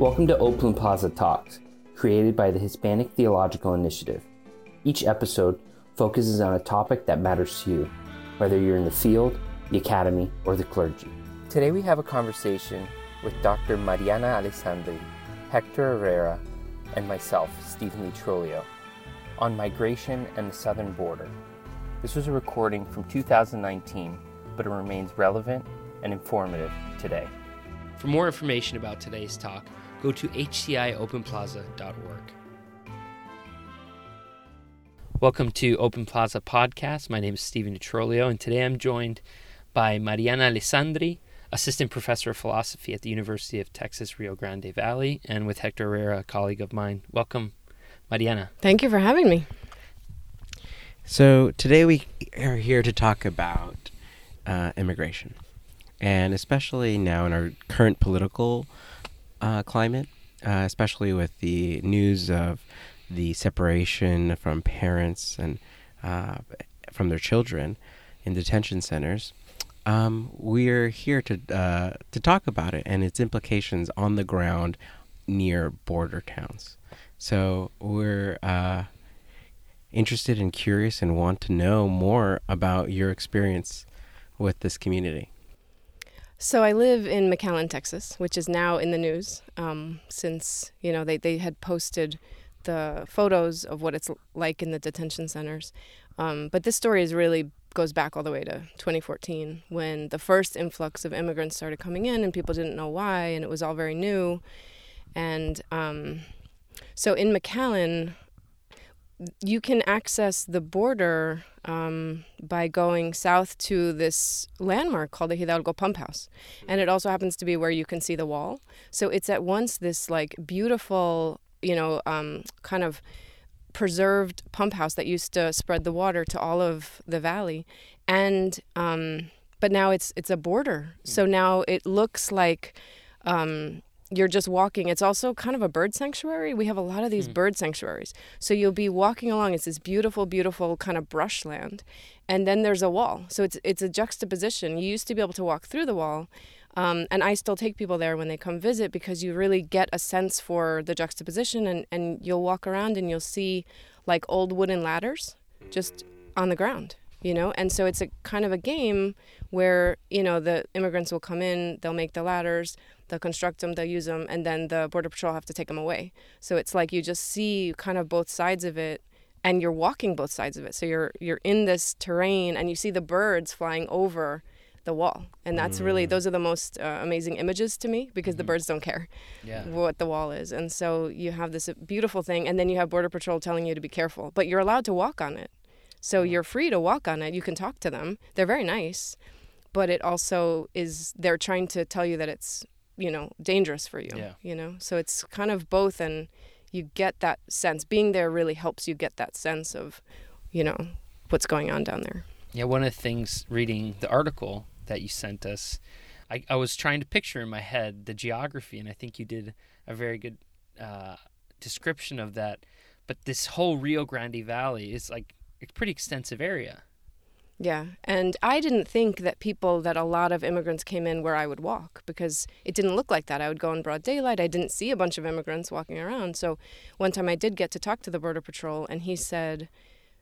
Welcome to Open Plaza Talks, created by the Hispanic Theological Initiative. Each episode focuses on a topic that matters to you, whether you're in the field, the academy, or the clergy. Today we have a conversation with Dr. Mariana Alessandri, Hector Herrera, and myself, Stephen Lee Trolio, on migration and the southern border. This was a recording from 2019, but it remains relevant and informative today. For more information about today's talk, go to htiopenplaza.org. Welcome to Open Plaza Podcast. My name is Stephen Trolio, and today I'm joined by Mariana Alessandri, Assistant Professor of Philosophy at the University of Texas Rio Grande Valley, and with Hector Herrera, a colleague of mine. Welcome, Mariana. Thank you for having me. So, today we are here to talk about uh, immigration, and especially now in our current political uh, climate, uh, especially with the news of the separation from parents and uh, from their children in detention centers. Um, we're here to uh, to talk about it and its implications on the ground near border towns. So we're uh, interested and curious and want to know more about your experience with this community. So I live in McAllen, Texas, which is now in the news um, since you know they, they had posted the photos of what it's like in the detention centers. Um, but this story is really goes back all the way to 2014 when the first influx of immigrants started coming in and people didn't know why and it was all very new. And um, so in McAllen, you can access the border um, by going south to this landmark called the Hidalgo Pump House. And it also happens to be where you can see the wall. So it's at once this like beautiful, you know, um, kind of preserved pump house that used to spread the water to all of the valley. And, um, but now it's, it's a border. So now it looks like, um, you're just walking. It's also kind of a bird sanctuary. We have a lot of these hmm. bird sanctuaries. So you'll be walking along. It's this beautiful, beautiful kind of brushland, and then there's a wall. So it's it's a juxtaposition. You used to be able to walk through the wall, um, and I still take people there when they come visit because you really get a sense for the juxtaposition, and and you'll walk around and you'll see like old wooden ladders just on the ground you know and so it's a kind of a game where you know the immigrants will come in they'll make the ladders they'll construct them they'll use them and then the border patrol have to take them away so it's like you just see kind of both sides of it and you're walking both sides of it so you're you're in this terrain and you see the birds flying over the wall and that's mm. really those are the most uh, amazing images to me because mm-hmm. the birds don't care yeah. what the wall is and so you have this beautiful thing and then you have border patrol telling you to be careful but you're allowed to walk on it so mm-hmm. you're free to walk on it. You can talk to them. They're very nice, but it also is they're trying to tell you that it's, you know, dangerous for you. Yeah. You know? So it's kind of both and you get that sense. Being there really helps you get that sense of, you know, what's going on down there. Yeah, one of the things reading the article that you sent us, I, I was trying to picture in my head the geography, and I think you did a very good uh, description of that. But this whole Rio Grande Valley is like a pretty extensive area. Yeah, and I didn't think that people, that a lot of immigrants came in where I would walk because it didn't look like that. I would go in broad daylight. I didn't see a bunch of immigrants walking around. So one time I did get to talk to the Border Patrol, and he said,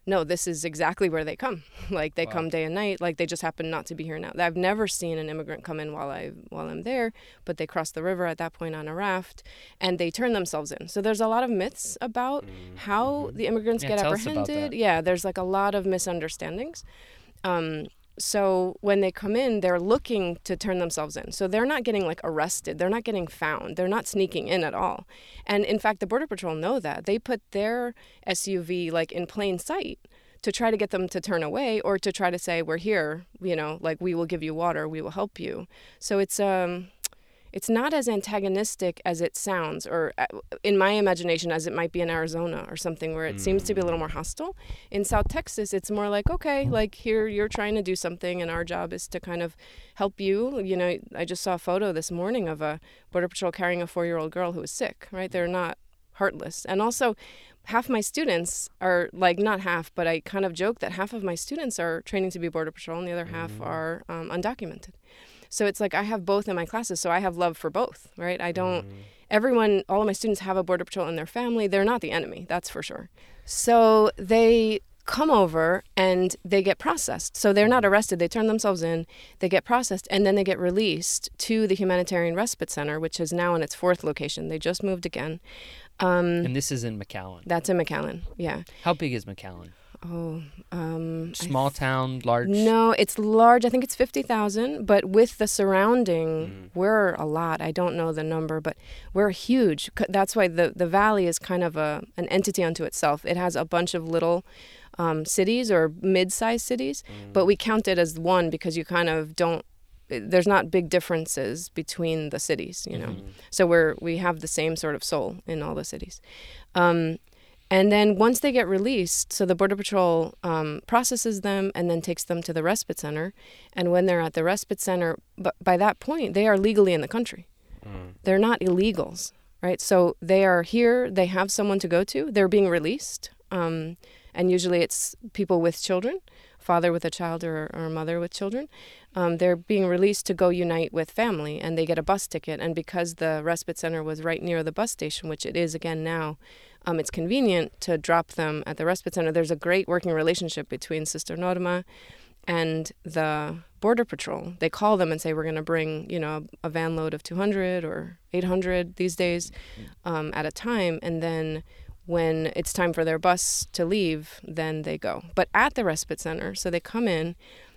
no, this is exactly where they come. like they wow. come day and night. Like they just happen not to be here now. I've never seen an immigrant come in while I while I'm there, but they cross the river at that point on a raft, and they turn themselves in. So there's a lot of myths about mm-hmm. how the immigrants yeah, get apprehended. Yeah, there's like a lot of misunderstandings. Um, so when they come in, they're looking to turn themselves in. So they're not getting like arrested. They're not getting found. They're not sneaking in at all. And in fact, the Border Patrol know that. They put their SUV like in plain sight to try to get them to turn away or to try to say, we're here, you know, like we will give you water, we will help you. So it's, um, it's not as antagonistic as it sounds, or uh, in my imagination, as it might be in Arizona or something where it mm. seems to be a little more hostile. In South Texas, it's more like, okay, like here you're trying to do something, and our job is to kind of help you. You know, I just saw a photo this morning of a Border Patrol carrying a four year old girl who was sick, right? They're not heartless. And also, half my students are like not half, but I kind of joke that half of my students are training to be Border Patrol, and the other half mm. are um, undocumented. So it's like I have both in my classes, so I have love for both, right? I don't. Everyone, all of my students have a border patrol in their family. They're not the enemy, that's for sure. So they come over and they get processed. So they're not arrested, they turn themselves in, they get processed, and then they get released to the Humanitarian Respite Center, which is now in its fourth location. They just moved again. Um, And this is in McAllen. that's in McAllen, yeah. How big is McAllen? Oh, um, Small town, large? No, it's large. I think it's 50,000, but with the surrounding, we're a lot. I don't know the number, but we're huge. That's why the, the valley is kind of a an entity unto itself. It has a bunch of little um, cities or mid-sized cities, but we count it as one because you kind of don't there's not big differences between the cities, you know. So we're we have the same sort of soul in all the cities. Um, and then once they get released, so the Border Patrol um, processes them and then takes them to the respite center. And when they're at the respite center, but by that point, they are legally in the country. They're not illegals, right? So they are here, they have someone to go to, they're being released. Um, and usually it's people with children, father with a child or, or a mother with children. Um, they're being released to go unite with family and they get a bus ticket. And because the respite center was right near the bus station, which it is again now, um, it's convenient to drop them at the respite center. There's a great working relationship between Sister Norma and the border patrol. They call them and say, "We're going to bring, you know, a, van load of 200 or 800 these days um, at a time," and then when it's time for their bus to leave, then they go. But at the respite center, so they come in,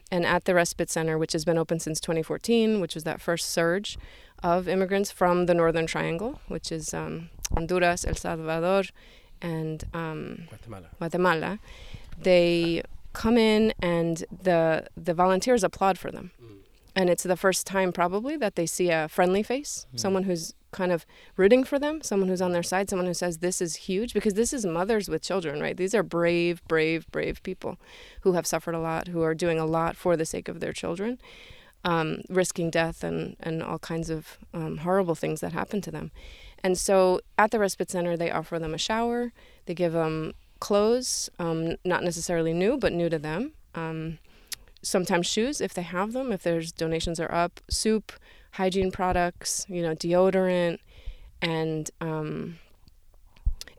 and at the respite center, which has been open since 2014, which was that first surge of immigrants from the Northern Triangle, which is um, Honduras, El Salvador, and um, Guatemala. Guatemala, they come in and the the volunteers applaud for them. And it's the first time probably that they see a friendly face, someone who's kind of rooting for them, someone who's on their side, someone who says this is huge because this is mothers with children, right? These are brave, brave, brave people who have suffered a lot, who are doing a lot for the sake of their children, um, risking death and, and all kinds of um, horrible things that happen to them. And so at the respite center, they offer them a shower, they give them clothes, um, not necessarily new, but new to them. Um, sometimes shoes if they have them, if there's donations are up, soup, hygiene products, you know, deodorant, and um,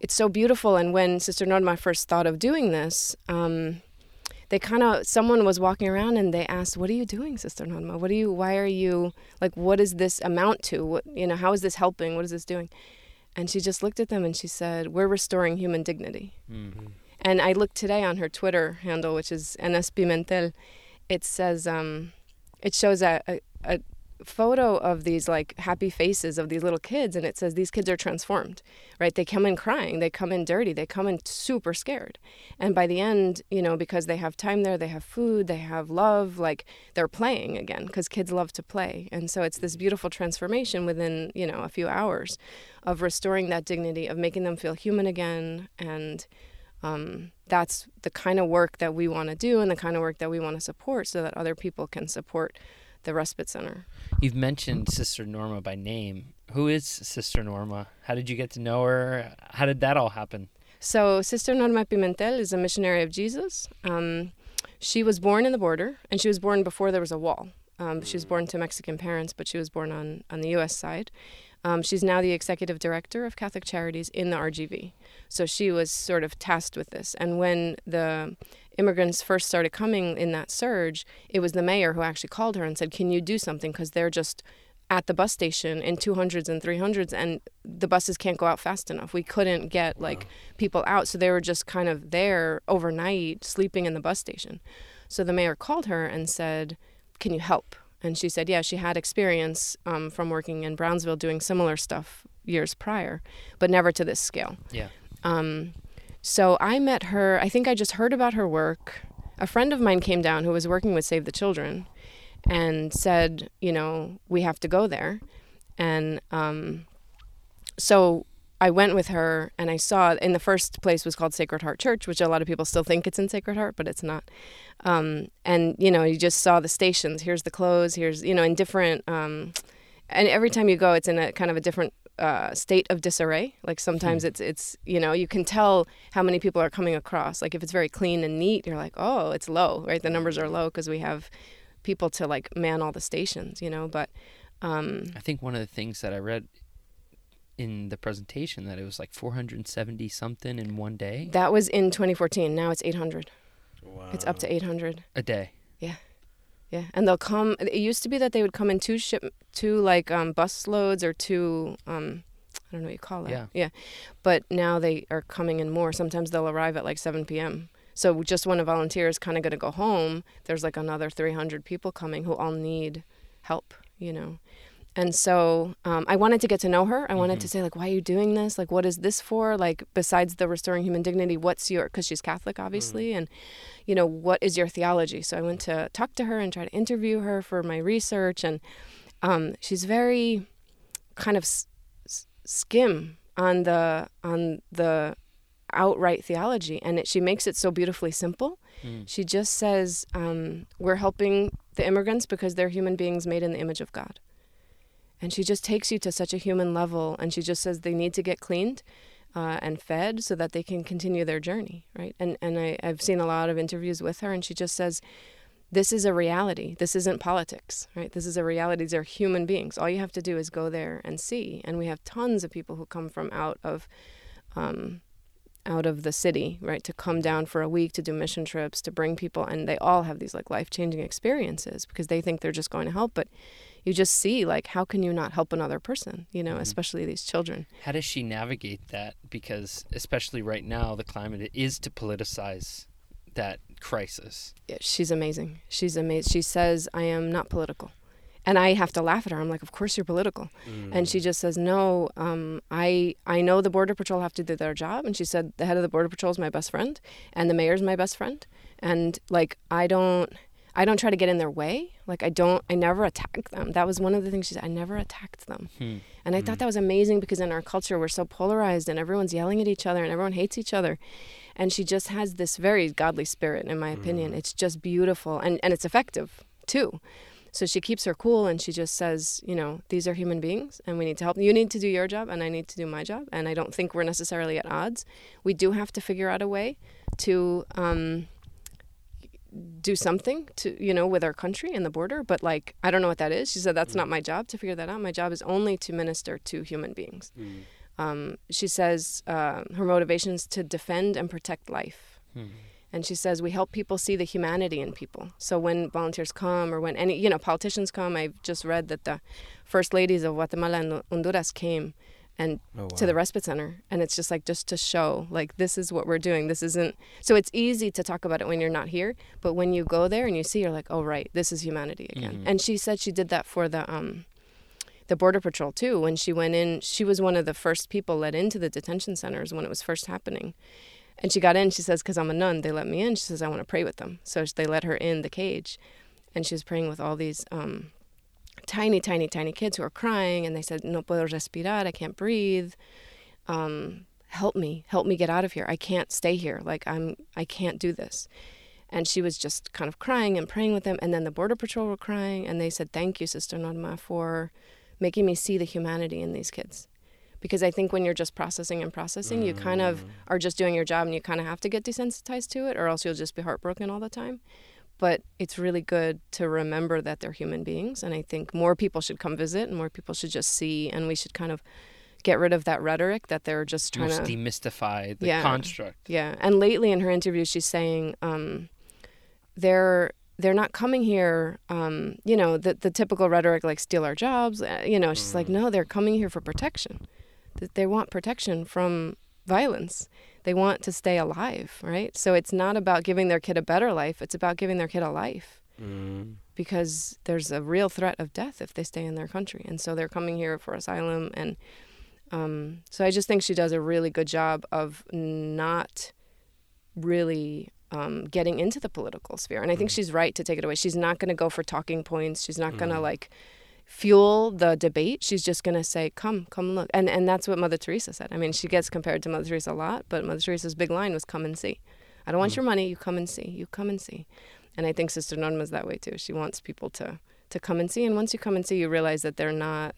it's so beautiful. And when Sister Norma first thought of doing this, um, they kind of someone was walking around and they asked, "What are you doing, Sister Norma? What are you? Why are you like? What does this amount to? What you know? How is this helping? What is this doing?" And she just looked at them and she said, "We're restoring human dignity." And I looked today on her Twitter handle, which is Enes Pimentel. It says, um, it shows a, a, a photo of these like happy faces of these little kids, and it says these kids are transformed, right? They come in crying, they come in dirty, they come in super scared. And by the end, you know, because they have time there, they have food, they have love, like they're playing again, because kids love to play. And so it's this beautiful transformation within, you know, a few hours of restoring that dignity, of making them feel human again, and um, that's the kind of work that we want to do and the kind of work that we want to support so that other people can support the respite center. You've mentioned Sister Norma by name. Who is Sister Norma? How did you get to know her? How did that all happen? So, Sister Norma Pimentel is a missionary of Jesus. Um, she was born in the border, and she was born before there was a wall. Um, she was born to Mexican parents, but she was born on, on the U.S. side. Um, she's now the executive director of Catholic Charities in the RGV. So she was sort of tasked with this. And when the immigrants first started coming in that surge, it was the mayor who actually called her and said, Can you do something? Because they're just at the bus station in 200s and 300s, and the buses can't go out fast enough. We couldn't get like people out. So they were just kind of there overnight, sleeping in the bus station. So the mayor called her and said, Can you help? And she said, yeah, she had experience um, from working in Brownsville doing similar stuff years prior, but never to this scale. Yeah. Um, so I met her, I think I just heard about her work. A friend of mine came down who was working with Save the Children and said, you know, we have to go there. And um, so I went with her and I saw in the first place was called Sacred Heart Church, which a lot of people still think it's in Sacred Heart, but it's not. Um, and you know, you just saw the stations. Here's the clothes. Here's you know, in different. Um, and every time you go, it's in a kind of a different uh, state of disarray. Like sometimes it's it's you know you can tell how many people are coming across. Like if it's very clean and neat, you're like, oh, it's low, right? The numbers are low because we have people to like man all the stations, you know. But um, I think one of the things that I read in the presentation that it was like 470 something in one day that was in 2014. Now it's 800. Wow. It's up to 800. a day. Yeah, Yeah, and they'll come. It used to be that they would come in two ship, two like um, bus loads or two. Um, I don't know what you call it. Yeah. Yeah, but now they are coming in more. Sometimes they'll arrive at like 7 p.m. So just when a volunteer is kind of going to go home, there's like another 300 people coming who all need help. You know, and so um, I wanted to get to know her. I wanted to say like, why are you doing this? Like, what is this for? Like, besides the restoring human dignity, what's your? Because she's Catholic, obviously, and you know, what is your theology? So I went to talk to her and try to interview her for my research, and um, she's very kind of s- s- skim on the on the outright theology, and it, she makes it so beautifully simple. Mm. She just says, um, "We're helping the immigrants because they're human beings made in the image of God." And she just takes you to such a human level, and she just says they need to get cleaned uh, and fed so that they can continue their journey, right? And and I, I've seen a lot of interviews with her, and she just says, "This is a reality. This isn't politics, right? This is a reality. These are human beings. All you have to do is go there and see." And we have tons of people who come from out of, um, out of the city, right, to come down for a week to do mission trips to bring people, and they all have these like life changing experiences because they think they're just going to help, but you just see like how can you not help another person, you know, especially these children. How does she navigate that? Because especially right now, the climate is to politicize that crisis. Yeah, she's amazing. She's amazing. She says, I am not political. And I have to laugh at her. I'm like, of course you're political. And she just says, no, um, I, I know the Border Patrol have to do their job. And she said, the head of the Border Patrol is my best friend and the mayor's my best friend. And like, I don't, I don't try to get in their way. Like, I don't, I never attack them. That was one of the things she said. I never attacked them. Hmm. And I thought that was amazing because in our culture, we're so polarized and everyone's yelling at each other and everyone hates each other. And she just has this very godly spirit, in my opinion. It's just beautiful and, and it's effective too. So she keeps her cool and she just says, you know, these are human beings and we need to help. You need to do your job and I need to do my job. And I don't think we're necessarily at odds. We do have to figure out a way to um, do something to, you know, with our country and the border. But like, I don't know what that is. She said, that's not my job to figure that out. My job is only to minister to human beings. Um, she says uh, her motivation is to defend and protect life. And she says we help people see the humanity in people. So when volunteers come, or when any you know politicians come, I've just read that the first ladies of Guatemala and Honduras came, and Oh, to the respite center, and it's just like just to show like this is what we're doing. This isn't so it's easy to talk about it when you're not here, but when you go there and you see, you're like, oh right, this is humanity again. And she said she did that for the um the border patrol too when she went in. She was one of the first people let into the detention centers when it was first happening. And she got in she says because i'm a nun they let me in. She says i want to pray with them so they let her in the cage. And she was praying with all these um, tiny tiny tiny kids who are crying and they said no puedo respirar i can't breathe. Um, help me help me get out of here. I can't stay here. Like i'm i can't do this. And she was just kind of crying and praying with them and then the border patrol were crying and they said thank you sister norma for making me see the humanity in these kids. Because i think when you're just processing and processing you kind of are just doing your job and you kind of have to get desensitized to it or else you'll just be heartbroken all the time but it's really good to remember that they're human beings and i think more people should come visit and more people should just see and we should kind of get rid of that rhetoric that they're just trying Almost to demystify the Yeah. construct. yeah, and lately in her interview, she's saying um, they're they're not coming here. Um, you know, the the typical rhetoric like steal our jobs. Uh, you know, she's like, no, they're coming here for protection. That they want protection from violence. They want to stay alive, right? So it's not about giving their kid a better life. It's about giving their kid a life Mm. because there's a real threat of death if they stay in their country. And so they're coming here for asylum. And um, so I just think she does a really good job of not really um, getting into the political sphere. And I think she's right to take it away. She's not going to go for talking points. She's not going to like fuel the debate. She's just going to say, "Come, come look." And and that's what Mother Teresa said. I mean, she gets compared to Mother Teresa a lot, but Mother Teresa's big line was, "Come and see." I don't want mm. your money. You come and see. You come and see. And I think Sister Norma's that way too. She wants people to to come and see. And once you come and see, you realize that they're not.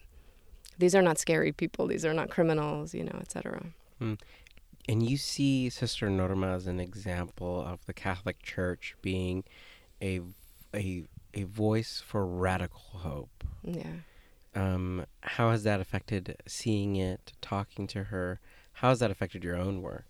These are not scary people. These are not criminals. You know, etc. Hmm. And you see Sister Norma as an example of the Catholic Church being a a a voice for radical hope. Yeah. Um, how has that affected seeing it, talking to her? How has that affected your own work?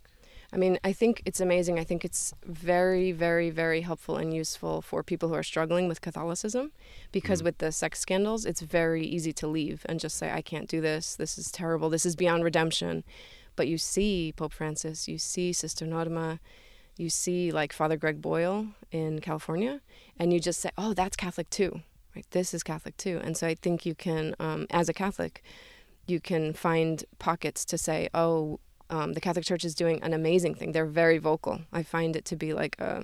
I mean, I think it's amazing. I think it's very, very, very helpful and useful for people who are struggling with Catholicism because Mm. with the sex scandals, it's very easy to leave and just say, I can't do this. This is terrible. This is beyond redemption. But you see Pope Francis, you see Sister Norma, you see like Father Greg Boyle in California, and you just say, oh, that's Catholic too. Right? This is Catholic too. And so I think you can, um, as a Catholic, you can find pockets to say, oh, um, the Catholic Church is doing an amazing thing. They're very vocal. I find it to be like a,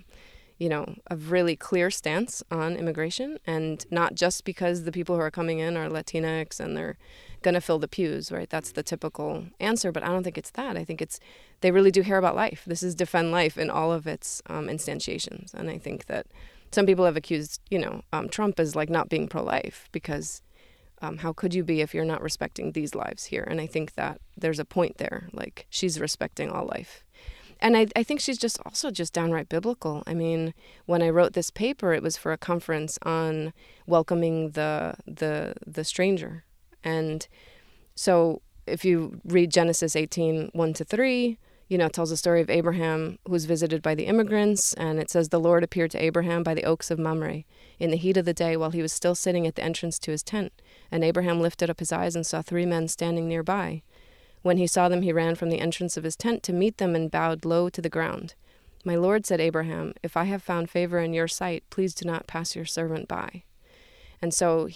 you know, a really clear stance on immigration, and not just because the people who are coming in are Latinx and they're going to fill the pews, right? That's the typical answer, but I don't think it's that. I think it's they really do care about life. This is defend life in all of its um, instantiations, and I think that some people have accused, you know, um, Trump as like not being pro-life because um, how could you be if you're not respecting these lives here? And I think that there's a point there. Like she's respecting all life. And I, I think she's just also just downright biblical. I mean, when I wrote this paper, it was for a conference on welcoming the the the stranger. And so if you read Genesis 18, 1 to 3, you know, it tells the story of Abraham who's visited by the immigrants. And it says, The Lord appeared to Abraham by the oaks of Mamre in the heat of the day while he was still sitting at the entrance to his tent. And Abraham lifted up his eyes and saw three men standing nearby. When he saw them, he ran from the entrance of his tent to meet them and bowed low to the ground. My Lord, said Abraham, if I have found favor in your sight, please do not pass your servant by. And so,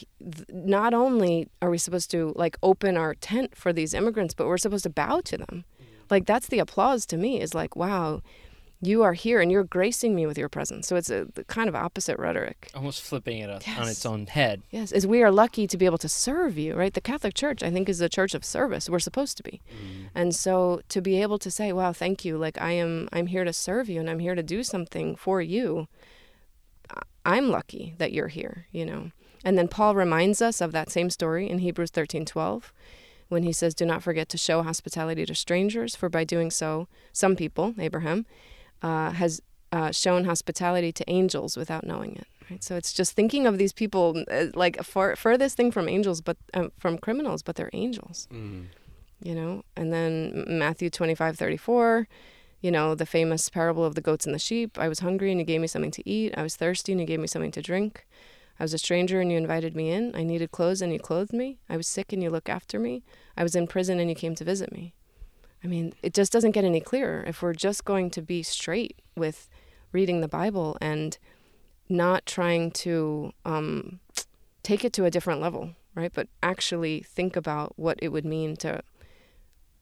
not only are we supposed to like open our tent for these immigrants, but we're supposed to bow to them. Mm. Like that's the applause to me is like, wow, you are here and you're gracing me with your presence. So it's a kind of opposite rhetoric. Almost flipping it on Yes. its own head. Yes, as we are lucky to be able to serve you, right? The Catholic Church, I think, is a church of service. We're supposed to be. Mm. And so to be able to say, "Wow, thank you. Like I am I'm here to serve you and I'm here to do something for you." I'm lucky that you're here, you know. And then Paul reminds us of that same story in Hebrews 13:12 when he says, "Do not forget to show hospitality to strangers, for by doing so, some people, Abraham, uh, has uh, shown hospitality to angels without knowing it." Right. So it's just thinking of these people uh, like far, furthest thing from angels, but um, from criminals, but they're angels. You know? And then matthew 25 34 you know the famous parable of the goats and the sheep. I was hungry and you gave me something to eat. I was thirsty and you gave me something to drink i was a stranger and you invited me in. I needed clothes and you clothed me. I was sick and you looked after me. I was in prison and you came to visit me. I mean it just doesn't get any clearer if we're just going to be straight with reading the bible and not trying to um, take it to a different level right? But actually think about what it would mean to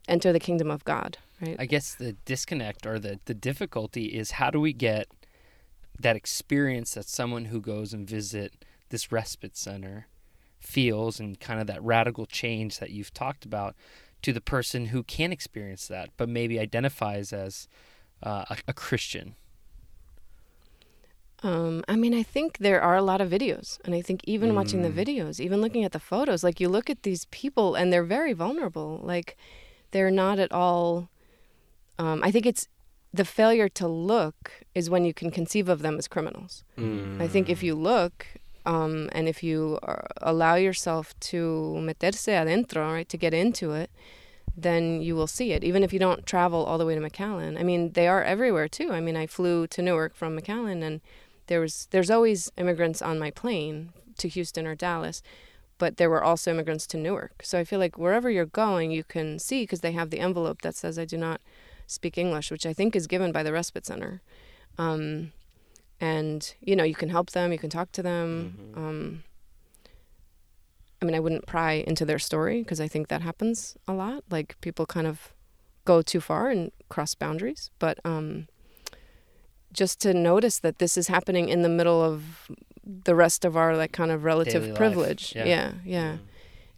enter the kingdom of God, right? I guess the disconnect or the, the difficulty is how do we get that experience that someone who goes and visit this respite center feels and kind of that radical change that you've talked about to the person who can experience that but maybe identifies as uh, a, a Christian. Um, I mean, I think there are a lot of videos, and I think even watching the videos, even looking at the photos, like you look at these people and they're very vulnerable. Like they're not at all. Um, I think it's the failure to look is when you can conceive of them as criminals. I think if you look um, and if you uh, allow yourself to meterse adentro, right, to get into it, then you will see it. Even if you don't travel all the way to McAllen. I mean, they are everywhere too. I mean, I flew to Newark from McAllen, and there was there's always immigrants on my plane to Houston or Dallas, but there were also immigrants to Newark. So I feel like wherever you're going, you can see because they have the envelope that says I do not speak English, which I think is given by the respite center. Um, and you know, you can help them, you can talk to them. Um, I mean, I wouldn't pry into their story because I think that happens a lot. Like people kind of go too far and cross boundaries, but um, just to notice that this is happening in the middle of the rest of our like kind of relative Daily privilege. yeah. yeah, yeah.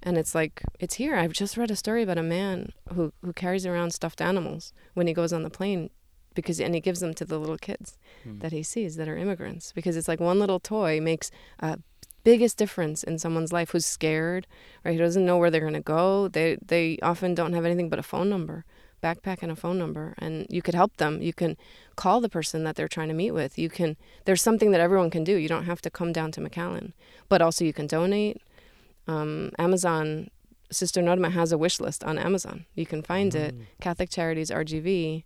And it's like it's here. I've just read a story about a man who who carries around stuffed animals when he goes on the plane because and he gives them to the little kids Hmm. that he sees that are immigrants because it's like one little toy makes a biggest difference in someone's life who's scared right? Who doesn't know where they're going to go. They they often don't have anything but a phone number backpack and a phone number and you could help them. You can call the person that they're trying to meet with. You can there's something that everyone can do. You don't have to come down to mcallen. But also you can donate um, amazon sister norma has a wish list on amazon. You can find mm. it catholic charities rgv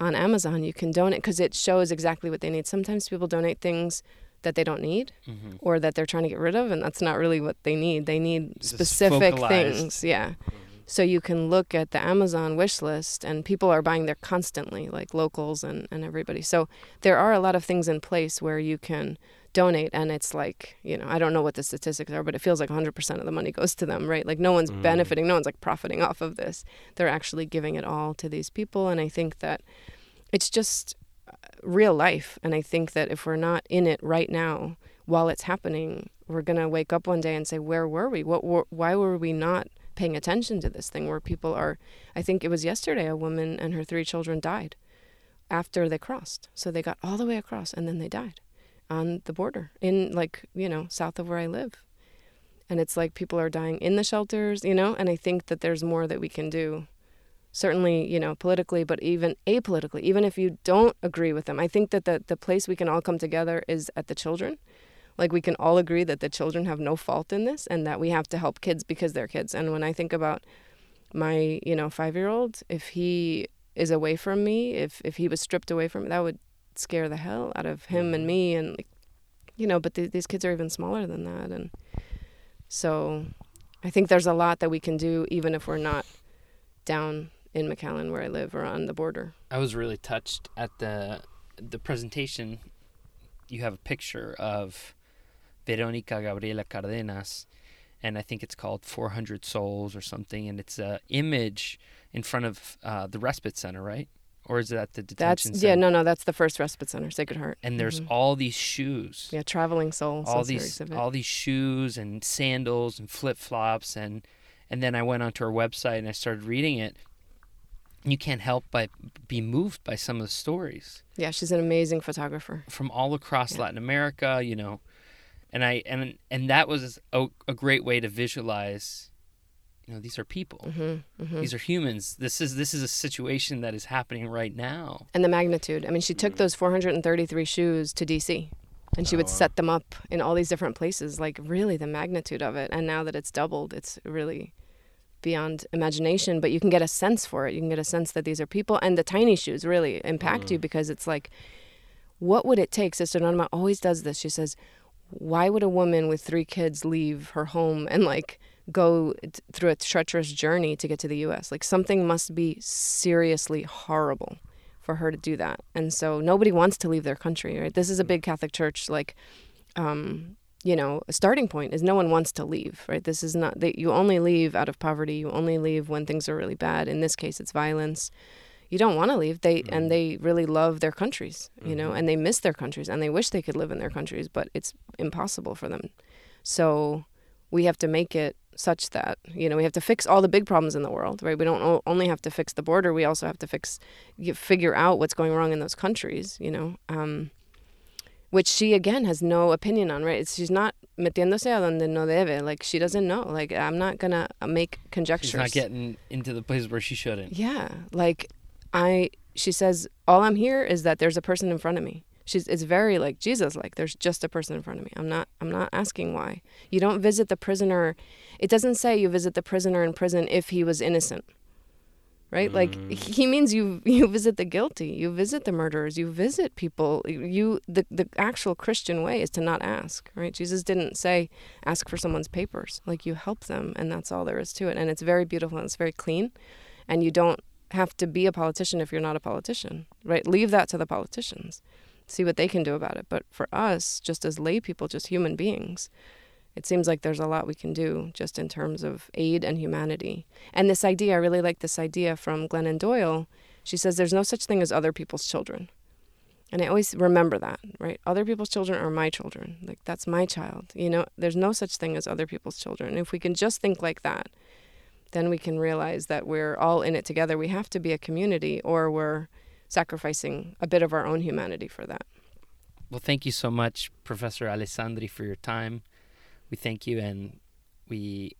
on amazon. You can donate because it shows exactly what they need. Sometimes people donate things that they don't need mm-hmm. or that they're trying to get rid of and that's not really what they need. They need specific things yeah. Mm-hmm. so you can look at the amazon wish list and people are buying there constantly like locals and, and everybody. So there are a lot of things in place where you can donate and it's like you know i don't know what the statistics are but it feels like 100% of the money goes to them right like no one's mm. benefiting no one's like profiting off of this they're actually giving it all to these people and i think that it's just real life. And I think that if we're not in it right now while it's happening, we're going to wake up one day and say, where were we? What, were, why were we not paying attention to this thing where people are, I think it was yesterday, a woman and her three children died after they crossed. So they got all the way across and then they died on the border in like, you know, south of where I live. And it's like people are dying in the shelters, you know, and I think that there's more that we can do certainly, you know, politically, but even apolitically, even if you don't agree with them. I think that the, the place we can all come together is at the children. Like we can all agree that the children have no fault in this and that we have to help kids because they're kids. And when I think about my, you know, five year old, if he is away from me, if if he was stripped away from me, that would scare the hell out of him and mm-hmm. me and like you know, but th- these kids are even smaller than that and so I think there's a lot that we can do even if we're not down in McAllen where I live or on the border. I was really touched at the the presentation. You have a picture of Veronica Gabriela Cardenas, and I think it's called 400 Souls or something, and it's a image in front of uh, the respite center, right? Or is that the detention that's, center? Yeah, no, no, that's the first respite center, Sacred Heart. And there's mm-hmm. all these shoes. Yeah, traveling souls. All these, all these shoes and sandals and flip flops and and then I went onto her website and I started reading it, you can't help but be moved by some of the stories. Yeah, she's an amazing photographer from all across yeah. Latin America. You know, and I and and that was a, a great way to visualize. You know, these are people. Mm-hmm, mm-hmm. These are humans. This is this is a situation that is happening right now. And the magnitude. I mean, she took those 433 shoes to D.C. And she would oh, set them up in all these different places. Like really, the magnitude of it. And now that it's doubled, it's really beyond imagination, but you can get a sense for it. You can get a sense that these are people. And the tiny shoes really impact mm. you because it's like, what would it take? Sister Norma always does this. She says, why would a woman with three kids leave her home and like go through a treacherous journey to get to the US? Like something must be seriously horrible for her to do that. And so nobody wants to leave their country, right? This is a big Catholic church like um, you know, a starting point is no one wants to leave, right? This is not that you only leave out of poverty. You only leave when things are really bad. In this case, it's violence. You don't want to leave. They mm-hmm. and they really love their countries, you know, mm-hmm. and they miss their countries and they wish they could live in their countries, but it's impossible for them. So we have to make it such that you know we have to fix all the big problems in the world, right? We don't only have to fix the border. We also have to fix, figure out what's going wrong in those countries, you know. Um, which she again has no opinion on, right? It's, she's not metiéndose a donde no debe. Like she doesn't know. Like I'm not gonna uh, make conjectures. She's not getting into the places where she shouldn't. Yeah, like I. She says all I'm here is that there's a person in front of me. She's it's very like Jesus like there's just a person in front of me. I'm not I'm not asking why. You don't visit the prisoner. It doesn't say you visit the prisoner in prison if he was innocent right? Mm. Like he means you you visit the guilty, you visit the murderers, you visit people. You the the actual Christian way is to not ask, right? Jesus didn't say ask for someone's papers. Like you help them, and that's all there is to it. And it's very beautiful and it's very clean, and you don't have to be a politician if you're not a politician, right? Leave that to the politicians. See what they can do about it. But for us, just as lay people, just human beings, it seems like there's a lot we can do just in terms of aid and humanity. And this idea, I really like this idea from Glennon Doyle. She says there's no such thing as other people's children. And I always remember that, right? Other people's children are my children. Like, that's my child. You know, there's no such thing as other people's children. If we can just think like that, then we can realize that we're all in it together. We have to be a community, or we're sacrificing a bit of our own humanity for that. Well, thank you so much, Professor Alessandri, for your time we thank you and we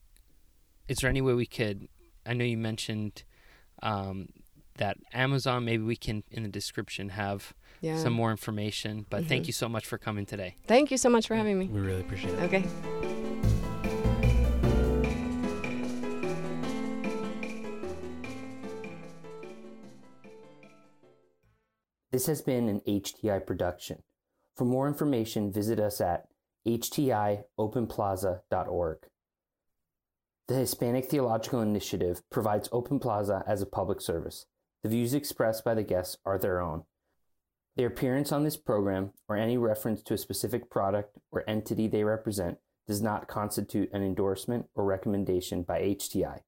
is there any way we could i know you mentioned um, that Amazon. Maybe we can in the description have Yeah. some more information. But thank Mhm. you so much for coming today. Thank you so much for having me. We really appreciate it. Okay. This has been an HTI production. For more information, visit us at htiopenplaza.org. The Hispanic Theological Initiative provides Open Plaza as a public service. The views expressed by the guests are their own. Their appearance on this program or any reference to a specific product or entity they represent does not constitute an endorsement or recommendation by HTI.